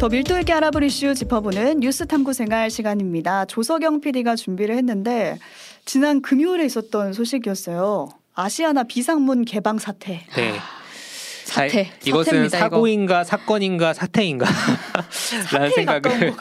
더 밀도 있게 알아볼 이슈 짚어보는 뉴스 탐구 생활 시간입니다. 조석영 PD가 준비를 했는데 지난 금요일에 있었던 소식이었어요. 아시아나 비상문 개방 사태. 네. 사태. 자, 이것은 사태입니다, 사고인가 사건인가 사태인가 라는 생각을.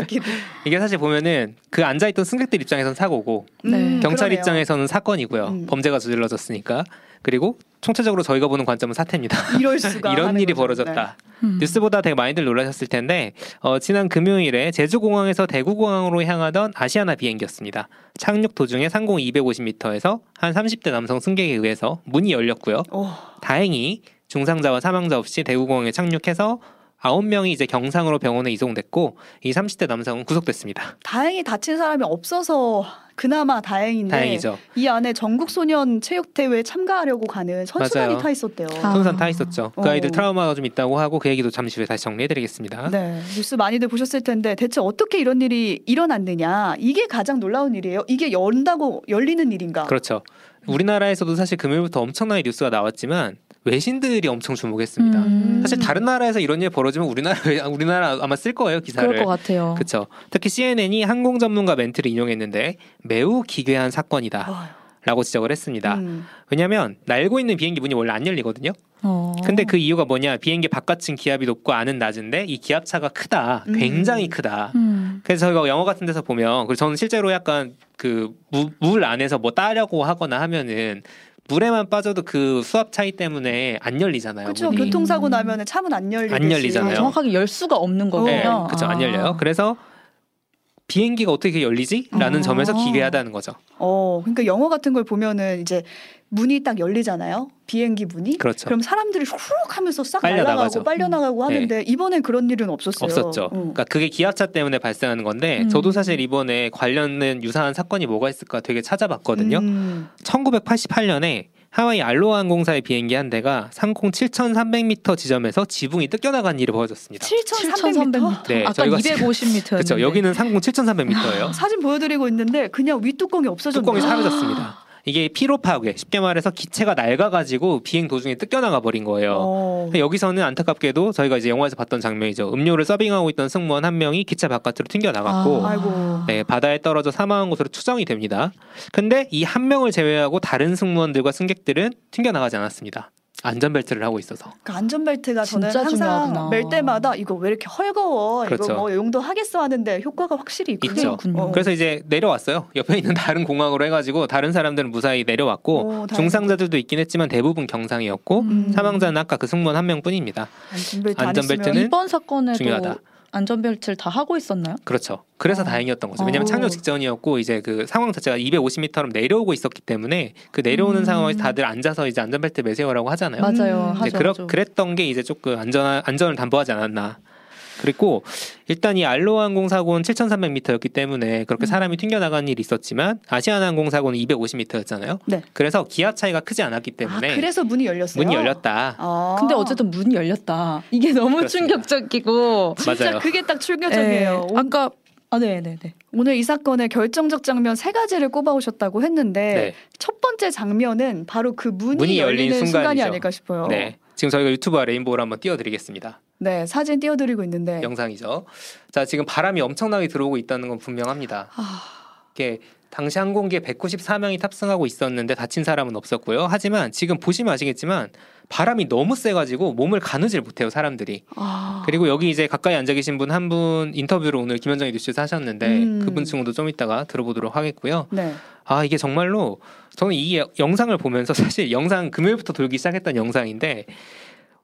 이게 사실 보면은 그 앉아 있던 승객들 입장에서는 사고고 네. 경찰 그러네요. 입장에서는 사건이고요. 음. 범죄가 저질러졌으니까 그리고 총체적으로 저희가 보는 관점은 사태입니다. 이럴 수가 이런 일이 거죠. 벌어졌다. 음. 뉴스보다 되게 많이들 놀라셨을 텐데 어, 지난 금요일에 제주공항에서 대구공항으로 향하던 아시아나 비행기였습니다. 착륙 도중에 상공 250m에서 한 30대 남성 승객에 의해서 문이 열렸고요. 오, 다행히 중상자와 사망자 없이 대구공항에 착륙해서 9명이 이제 경상으로 병원에 이송됐고 이 30대 남성은 구속됐습니다. 다행히 다친 사람이 없어서 그나마 다행인데 다행이죠. 이 안에 전국 소년 체육 대회에 참가하려고 가는 선수단이 맞아요. 타 있었대요. 아. 손산 타 있었죠. 그 어. 아이들 트라우마가 좀 있다고 하고 그 얘기도 잠시 후에 다시 정리해드리겠습니다. 네, 뉴스 많이들 보셨을 텐데 대체 어떻게 이런 일이 일어났느냐 이게 가장 놀라운 일이에요. 이게 연다고 열리는 일인가? 그렇죠. 우리나라에서도 사실 금요일부터 엄청나게 뉴스가 나왔지만 외신들이 엄청 주목했습니다. 음. 사실 다른 나라에서 이런 일 벌어지면 우리나라 우리나라 아마 쓸 거예요 기사를. 그럴 것 같아요. 그렇죠. 특히 CNN이 항공 전문가 멘트를 인용했는데 매우 기괴한 사건이다라고 아유, 지적을 했습니다. 음, 왜냐하면 날고 있는 비행기 문이 원래 안 열리거든요. 어. 근데 그 이유가 뭐냐? 비행기 바깥은 기압이 높고 안은 낮은데 이 기압차가 크다. 음. 굉장히 크다. 음. 그래서 저희가 영화 같은 데서 보면 그리고 저는 실제로 약간 그 물 안에서 뭐 따려고 하거나 하면은 물에만 빠져도 그 수압 차이 때문에 안 열리잖아요. 그렇죠. 문이. 교통사고 나면 차문 안 열리듯이. 안 열리잖아요. 아, 정확하게 열 수가 없는 거군요. 네, 그렇죠. 안 아. 열려요. 그래서 비행기가 어떻게 열리지?라는 아. 점에서 기괴하다는 거죠. 어, 그러니까 영화 같은 걸 보면은 이제 문이 딱 열리잖아요. 비행기 문이. 그렇죠. 그럼 사람들이 훅 하면서 싹 빨려 날아가고 나가죠. 빨려 나가고 네. 하는데 이번엔 그런 일은 없었어요. 없었죠. 어. 그러니까 그게 기압차 때문에 발생하는 건데 음. 저도 사실 이번에 관련된 유사한 사건이 뭐가 있을까 되게 찾아봤거든요. 음. 1988년에 하와이 알로하 항공사의 비행기 한 대가 상공 7,300m 지점에서 지붕이 뜯겨나간 일이 벌어졌습니다. 7,300m. 7,300m. 네, 아까 저희가 250m였는데. 그렇죠. 여기는 상공 7,300m예요. 사진 보여드리고 있는데 그냥 윗뚜껑이 없어졌네요. 뚜껑이 사라졌습니다. 이게 피로 파괴, 쉽게 말해서 기체가 낡아가지고 비행 도중에 뜯겨나가 버린 거예요. 어. 근데 여기서는 안타깝게도 저희가 이제 영화에서 봤던 장면이죠. 음료를 서빙하고 있던 승무원 한 명이 기체 바깥으로 튕겨 나갔고, 아. 네, 바다에 떨어져 사망한 것으로 추정이 됩니다. 근데 이 한 명을 제외하고 다른 승무원들과 승객들은 튕겨 나가지 않았습니다. 안전벨트를 하고 있어서. 그 안전벨트가 저는 항상 중요하구나. 멜 때마다 이거 왜 이렇게 헐거워? 그렇죠. 이거 뭐 용도 하겠어 하는데 효과가 확실히 있군요. 어. 그래서 이제 내려왔어요. 옆에 있는 다른 공항으로 해가지고 다른 사람들은 무사히 내려왔고 오. 중상자들도 있긴 했지만 대부분 경상이었고 음. 사망자는 아까 그 승무원 한 명뿐입니다. 안전벨트 안 안전벨트는 이번 사건에도 중요하다. 안전벨트를 다 하고 있었나요? 그렇죠. 그래서 어. 다행이었던 거죠. 왜냐하면 어. 착륙 직전이었고 이제 그 상황 자체가 250m로 내려오고 있었기 때문에 그 내려오는 음. 상황에서 다들 앉아서 이제 안전벨트 매세요라고 하잖아요. 맞아요. 음. 하죠. 그러. 그랬던 게 이제 조금 안전 안전을 담보하지 않았나. 그리고 일단 이 알로하 항공 사고는 7,300m였기 때문에 그렇게 음. 사람이 튕겨나간 일이 있었지만 아시아나 항공 사고는 250m였잖아요. 네. 그래서 기압 차이가 크지 않았기 아, 때문에 그래서 문이 열렸어요. 문이 열렸다. 아. 근데 어쨌든 문이 열렸다. 이게 너무 그렇습니다. 충격적이고. 진짜 맞아요. 그게 딱 충격적이에요. 네. 아까 아, 네, 네, 네. 오늘 이 사건의 결정적 장면 세 가지를 꼽아오셨다고 했는데 네. 첫 번째 장면은 바로 그 문이, 문이 열리는 열리는 순간이 순간이죠. 아닐까 싶어요. 네. 지금 저희가 유튜브와 레인보우를 한번 띄워드리겠습니다. 네, 사진 띄워드리고 있는데 영상이죠. 자, 지금 바람이 엄청나게 들어오고 있다는 건 분명합니다. 아, 이게 당시 항공기에 194명이 탑승하고 있었는데 다친 사람은 없었고요. 하지만 지금 보시면 아시겠지만 바람이 너무 세가지고 몸을 가누질 못해요 사람들이. 아. 그리고 여기 이제 가까이 앉아 계신 분 한분 인터뷰를 오늘 김현정이 뉴스에서 하셨는데 음. 그분 증언도 좀 이따가 들어보도록 하겠고요. 네. 아 이게 정말로 저는 이 영상을 보면서 사실 영상 금요일부터 돌기 시작했던 영상인데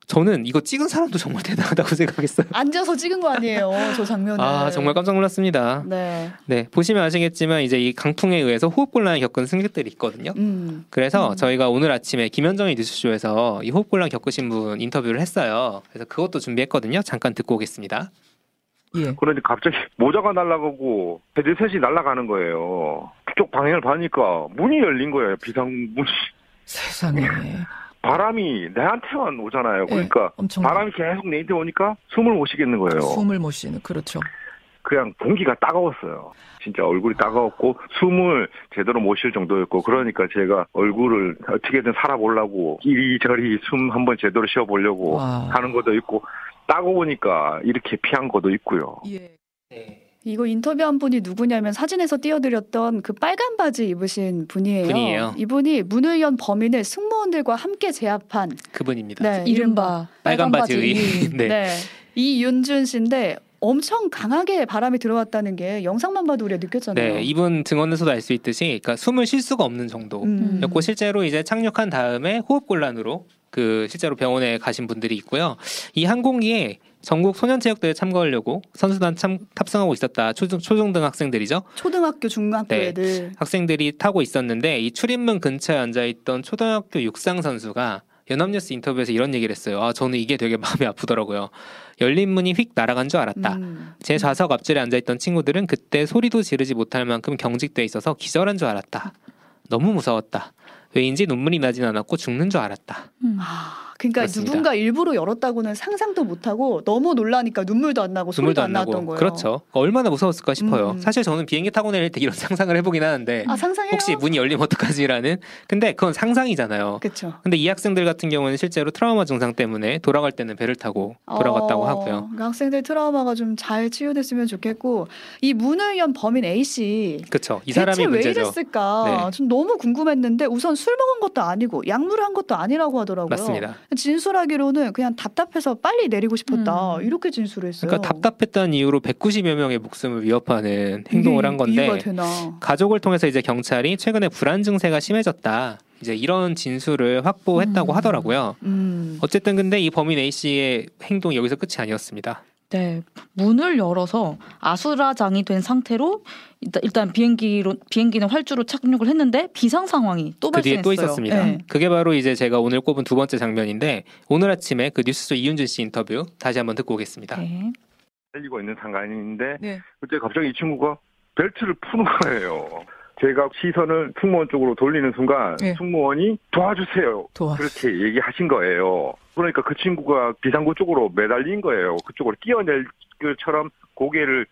저는 이거 찍은 사람도 정말 대단하다고 생각했어요. 앉아서 찍은 거 아니에요, 저 장면을. 아 정말 깜짝 놀랐습니다. 네. 네 보시면 아시겠지만 이제 이 강풍에 의해서 호흡곤란을 겪은 승객들이 있거든요. 음. 그래서 음. 저희가 오늘 아침에 김현정의 뉴스쇼에서 이 호흡곤란 겪으신 분 인터뷰를 했어요. 그래서 그것도 준비했거든요. 잠깐 듣고 오겠습니다. 예. 그런데 갑자기 모자가 날아가고 헤드셋이 날아가는 거예요. 그쪽 방향을 봐니까 문이 열린 거예요. 비상문이. 세상에. 바람이 내한테만 오잖아요. 예, 그러니까 엄청 바람이 계속 내한테 오니까 숨을 못 쉬겠는 거예요. 숨을 못 쉬는 그렇죠. 그냥 공기가 따가웠어요. 진짜 얼굴이 따가웠고 숨을 제대로 못 쉴 정도였고 그러니까 제가 얼굴을 어떻게든 살아보려고 이리저리 숨 한번 제대로 쉬어보려고 와. 하는 것도 있고 따가우니까 이렇게 피한 것도 있고요. 예. 네. 이거 인터뷰한 분이 누구냐면 사진에서 띄워드렸던 그 빨간 바지 입으신 분이에요. 분이에요. 이분이 문을 연 범인을 승무원들과 함께 제압한 그분입니다. 네, 이른바 빨간 바지 의인. 의인. 네. 네. 이윤준 씨인데 엄청 강하게 바람이 들어왔다는 게 영상만 봐도 우리가 느꼈잖아요. 네, 이분 증언에서도 알 수 있듯이 그러니까 숨을 쉴 수가 없는 정도였고 음. 실제로 이제 착륙한 다음에 호흡 곤란으로 그 실제로 병원에 가신 분들이 있고요. 이 항공기에 전국 소년체육대회 참가하려고 선수단 참 탑승하고 있었다. 초중, 초중등 학생들이죠. 초등학교, 중학교 네. 애들. 학생들이 타고 있었는데 이 출입문 근처에 앉아 있던 초등학교 육상 선수가 연합뉴스 인터뷰에서 이런 얘기를 했어요. 아, 저는 이게 되게 마음이 아프더라고요. 열린 문이 휙 날아간 줄 알았다. 음. 제 좌석 앞줄에 앉아 있던 친구들은 그때 소리도 지르지 못할 만큼 경직돼 있어서 기절한 줄 알았다. 너무 무서웠다. 왜인지 눈물이 나진 않았고 죽는 줄 알았다. 음. 아, 그러니까 그렇습니다. 누군가 일부러 열었다고는 상상도 못하고 너무 놀라니까 눈물도 안 나고 눈물도 소리도 안 안 나고 거예요. 그렇죠. 얼마나 무서웠을까 싶어요. 음. 사실 저는 비행기 타고 내릴 때 이런 상상을 해보긴 하는데 아 상상해요. 혹시 문이 열리면 어떡하지라는. 근데 그건 상상이잖아요. 그렇죠. 근데 이 학생들 같은 경우는 실제로 트라우마 증상 때문에 돌아갈 때는 배를 타고 돌아갔다고 어, 하고요. 그러니까 학생들 트라우마가 좀 잘 치유됐으면 좋겠고 이 문을 연 범인 A 씨 그렇죠. 이 대체 사람이 왜 문제죠. 이랬을까? 네. 좀 너무 궁금했는데 우선 술 먹은 것도 아니고 약물을 한 것도 아니라고 하더라고요. 맞습니다. 진술하기로는 그냥 답답해서 빨리 내리고 싶었다 음. 이렇게 진술했어요. 그러니까 답답했다는 이유로 190여 명의 목숨을 위협하는 행동을 이게 한 건데? 가족을 통해서 이제 경찰이 최근에 불안 증세가 심해졌다. 이제 이런 진술을 확보했다고 음. 하더라고요. 음. 어쨌든 근데 이 범인 A 씨의 행동이 여기서 끝이 아니었습니다. 네, 문을 열어서 아수라장이 된 상태로 일단, 일단 비행기로 비행기는 활주로 착륙을 했는데 비상 상황이 또 그 발생했어요. 또 있었습니다. 네. 그게 바로 이제 제가 오늘 꼽은 두 번째 장면인데 오늘 아침에 그 뉴스쇼 이윤준 씨 인터뷰 다시 한번 듣고 오겠습니다. 네. 달리고 있는 상관인데 네. 그때 갑자기 이 친구가 벨트를 푸는 거예요. 제가 시선을 승무원 쪽으로 돌리는 순간 네. 승무원이 도와주세요. 도와. 그렇게 얘기하신 거예요. 그러니까 그 친구가 비상구 쪽으로 매달린 거예요. 그쪽으로 뛰어낼 것처럼 고개를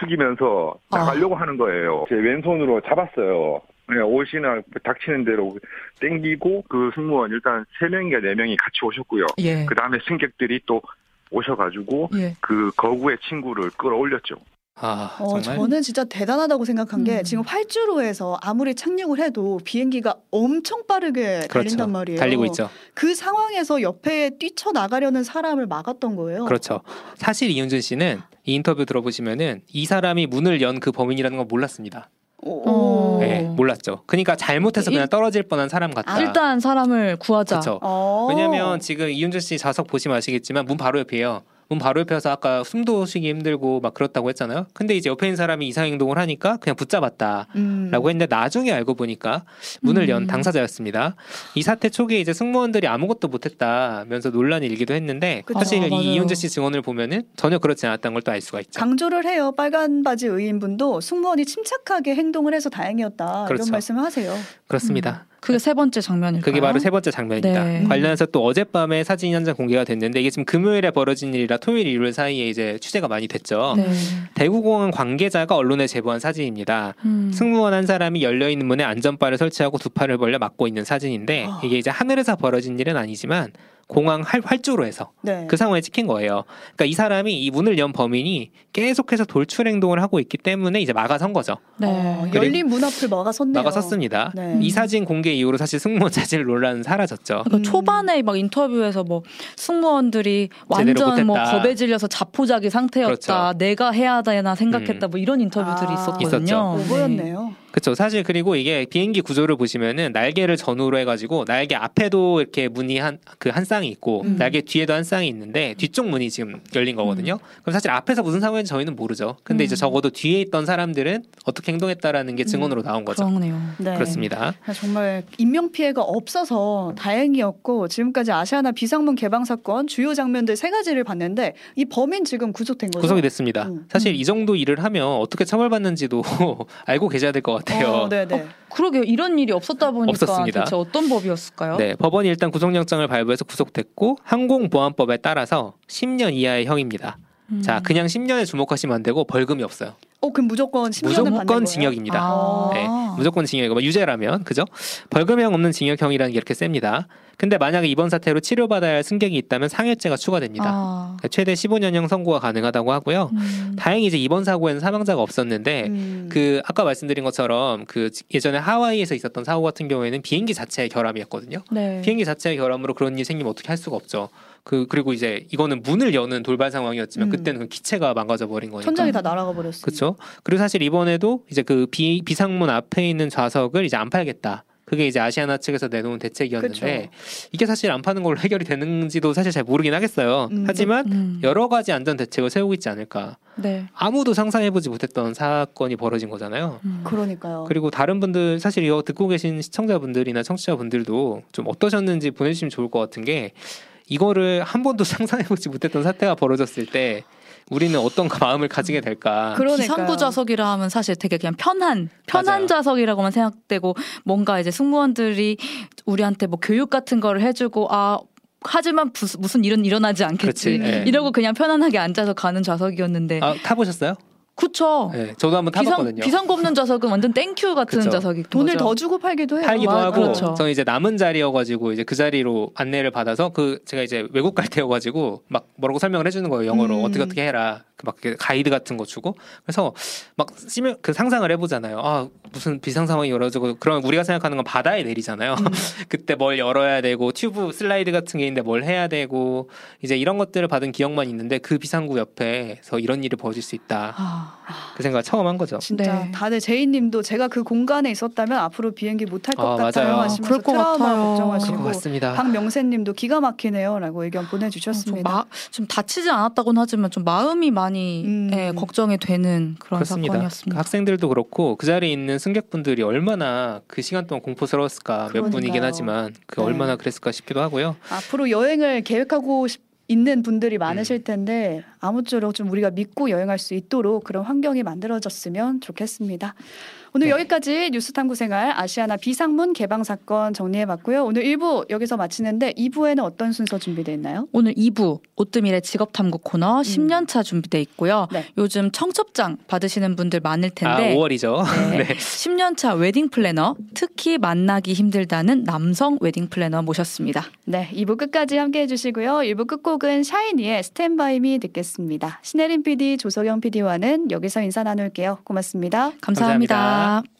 숙이면서 나가려고 하는 거예요. 제 왼손으로 잡았어요. 네, 옷이나 닥치는 대로 땡기고 그 승무원 일단 세 명인가 네 명이 같이 오셨고요. 예. 그 다음에 승객들이 또 오셔가지고 예. 그 거구의 친구를 끌어올렸죠. 아 어, 정말 저는 진짜 대단하다고 생각한 게 음. 지금 활주로 에서 아무리 착륙을 해도 비행기가 엄청 빠르게 그렇죠. 달린단 말이에요. 달리고 있죠. 그 상황에서 옆에 뛰쳐나가려는 사람을 막았던 거예요. 그렇죠. 사실 이윤준 씨는 이 인터뷰 들어보시면은 이 사람이 문을 연 그 범인이라는 걸 몰랐습니다. 오, 어. 네, 몰랐죠. 그러니까 잘못해서 그냥 떨어질 뻔한 사람 같다. 일단 사람을 구하자. 그렇죠. 어. 왜냐면 지금 이윤준 씨 좌석 보시면 아시겠지만 문 바로 옆이에요. 문 바로 옆에서 아까 숨도 쉬기 힘들고 막 그렇다고 했잖아요. 근데 이제 옆에 있는 사람이 이상 행동을 하니까 그냥 붙잡았다. 음. 라고 했는데 나중에 알고 보니까 문을 연 음. 당사자였습니다. 이 사태 초기에 이제 승무원들이 아무것도 못했다면서 논란이 일기도 했는데 그쵸. 사실 아. 이 이윤재 씨 증언을 보면은 전혀 그렇지 않았다는 걸 또 알 수가 있죠. 강조를 해요. 빨간 바지 의인분도 승무원이 침착하게 행동을 해서 다행이었다. 그렇죠. 이런 말씀을 하세요. 그렇습니다. 그게 세 번째 장면일까요? 그게 바로 세 번째 장면입니다. 네. 관련해서 또 어젯밤에 사진 현장 공개가 됐는데 이게 지금 금요일에 벌어진 일이라 토요일 일요일 사이에 이제 취재가 많이 됐죠. 네. 대구공항 관계자가 언론에 제보한 사진입니다. 음. 승무원 한 사람이 열려 있는 문에 안전바를 설치하고 두 팔을 벌려 막고 있는 사진인데 아. 이게 이제 하늘에서 벌어진 일은 아니지만 공항 활, 활주로에서 네. 그 상황에 찍힌 거예요. 그러니까 이 사람이 이 문을 연 범인이 계속해서 돌출 행동을 하고 있기 때문에 이제 막아선 거죠. 네. 어, 열린 문 앞을 막아섰네요. 막아섰습니다. 네. 이 사진 공개 이후로 사실 승무원 자질 논란은 사라졌죠. 그러니까 음. 초반에 막 인터뷰에서 뭐 승무원들이 완전 뭐. 겁에 질려서 자포자기 상태였다. 그렇죠. 내가 해야 되나 생각했다. 음. 뭐 이런 인터뷰들이 아. 있었거든요. 있었죠. 오보였네요. 그렇죠. 사실 그리고 이게 비행기 구조를 보시면은 날개를 전후로 해가지고 날개 앞에도 이렇게 문이 한 그 한 쌍이 있고 음. 날개 뒤에도 한 쌍이 있는데 뒤쪽 문이 지금 열린 거거든요. 그럼 사실 앞에서 무슨 상황인지 저희는 모르죠. 근데 이제 음. 적어도 뒤에 있던 사람들은 어떻게 행동했다라는 게 증언으로 나온 거죠. 그러네요. 네. 그렇습니다. 정말 인명 피해가 없어서 다행이었고 지금까지 아시아나 비상문 개방 사건 주요 장면들 세 가지를 봤는데 이 범인 지금 구속된 거죠? 구속이 됐습니다. 음. 사실 음. 이 정도 일을 하면 어떻게 처벌받는지도 알고 계셔야 될 것 같아요. 어, 네네. 그러게요. 이런 일이 없었다 보니까 없었습니다. 대체 어떤 법이었을까요? 네, 법원이 일단 구속영장을 발부해서 구속됐고 항공보안법에 따라서 10년 이하의 형입니다. 음. 자, 그냥 10년에 주목하시면 안 되고 벌금이 없어요. 어, 그럼 무조건 10년은 받는 무조건? 징역입니다. 아. 네, 무조건 징역이고 뭐 유죄라면 그죠? 벌금형 없는 징역형이라는 게 이렇게 셉니다. 근데 만약에 이번 사태로 치료받아야 할 승객이 있다면 상해죄가 추가됩니다. 아. 그러니까 최대 15년형 선고가 가능하다고 하고요. 음. 다행히 이제 이번 사고에는 사망자가 없었는데 음. 그 아까 말씀드린 것처럼 그 예전에 하와이에서 있었던 사고 같은 경우에는 비행기 자체의 결함이었거든요. 네. 비행기 자체의 결함으로 그런 일이 생기면 어떻게 할 수가 없죠. 그 그리고 이제 이거는 문을 여는 돌발 상황이었지만 음. 그때는 그 기체가 망가져 버린 거니까. 천장이 다 날아가 버렸어요. 그렇죠. 그리고 사실 이번에도 이제 그 비, 비상문 앞에 있는 좌석을 이제 안 팔겠다. 그게 이제 아시아나 측에서 내놓은 대책이었는데 이게 사실 안 파는 걸로 해결이 되는지도 사실 잘 모르긴 하겠어요. 음. 하지만 음. 여러 가지 안전 대책을 세우고 있지 않을까. 네. 아무도 상상해보지 못했던 사건이 벌어진 거잖아요. 음. 그러니까요. 그리고 다른 분들 사실 이거 듣고 계신 시청자분들이나 청취자분들도 좀 어떠셨는지 보내주시면 좋을 것 같은 게 이거를 한 번도 상상해보지 못했던 사태가 벌어졌을 때 우리는 어떤 마음을 가지게 될까? 그러니까요. 비상구 좌석이라 하면 사실 되게 그냥 편한 편한 맞아요. 좌석이라고만 생각되고 뭔가 이제 승무원들이 우리한테 뭐 교육 같은 거를 해주고 아 하지만 무슨 일은 일어나지 않겠지 그렇지. 예. 이러고 그냥 편안하게 앉아서 가는 좌석이었는데 아, 타보셨어요? 그쵸 네, 저도 한번 비상 타봤거든요. 비상구 없는 좌석은 완전 thank you 같은 그쵸. 좌석이 돈을 거죠. 더 주고 팔기도 해요. 팔기도 맞- 하고 그렇죠. 저는 이제 남은 자리여가지고 이제 그 자리로 안내를 받아서 그 제가 이제 외국 갈 때여가지고 막 뭐라고 설명을 해주는 거예요 영어로 음. 어떻게 어떻게 해라 그막 가이드 같은 거 주고 그래서 막 시뮬 그 상상을 해보잖아요 아 무슨 비상 상황이 열어지고 그러면 우리가 생각하는 건 바다에 내리잖아요 음. 그때 뭘 열어야 되고 튜브 슬라이드 같은 게 있는데 뭘 해야 되고 이제 이런 것들을 받은 기억만 있는데 그 비상구 옆에서 이런 일이 벌어질 수 있다 아, 그 생각 을 처음 한 거죠 진짜 네. 다들 제이님도 제가 그 공간에 있었다면 앞으로 비행기 못 탈것 아, 같아요 맞아요. 하시면서 그럴 것 트라우마 같아요. 그런 것 걱정하시고 같습니다 박명세님도 기가 막히네요라고 의견 좀, 보내주셨습니다. 마, 좀 다치지 않았다고는 하지만 좀 마음이 많이 음. 예, 걱정이 되는 그런 그렇습니다. 그 사건이었습니다. 학생들도 그렇고 그 자리에 있는 승객분들이 얼마나 그 시간 동안 공포스러웠을까 몇 그러니까요. 분이긴 하지만 그 네. 얼마나 그랬을까 싶기도 하고요. 앞으로 여행을 계획하고 싶- 있는 분들이 음. 많으실 텐데 아무쪼록 좀 우리가 믿고 여행할 수 있도록 그런 환경이 만들어졌으면 좋겠습니다. 오늘 네. 여기까지 뉴스탐구 생활 아시아나 비상문 개방 사건 정리해봤고요. 오늘 1부 여기서 마치는데 2부에는 어떤 순서 준비되어 있나요? 오늘 2부 오뜨밀의 직업탐구 코너 10년차 준비돼 있고요. 네. 요즘 청첩장 받으시는 분들 많을 아 텐데 5월이죠. 네. 네. 10년차 웨딩 플래너 특히 만나기 힘들다는 남성 웨딩 플래너 모셨습니다. 네, 2부 끝까지 함께 해 주시고요. 1부 끝곡은 샤이니의 Stand By Me 듣겠습니다. 신혜림 PD, 조석영 PD와는 여기서 인사 나눌게요. 고맙습니다. 감사합니다. 감사합니다.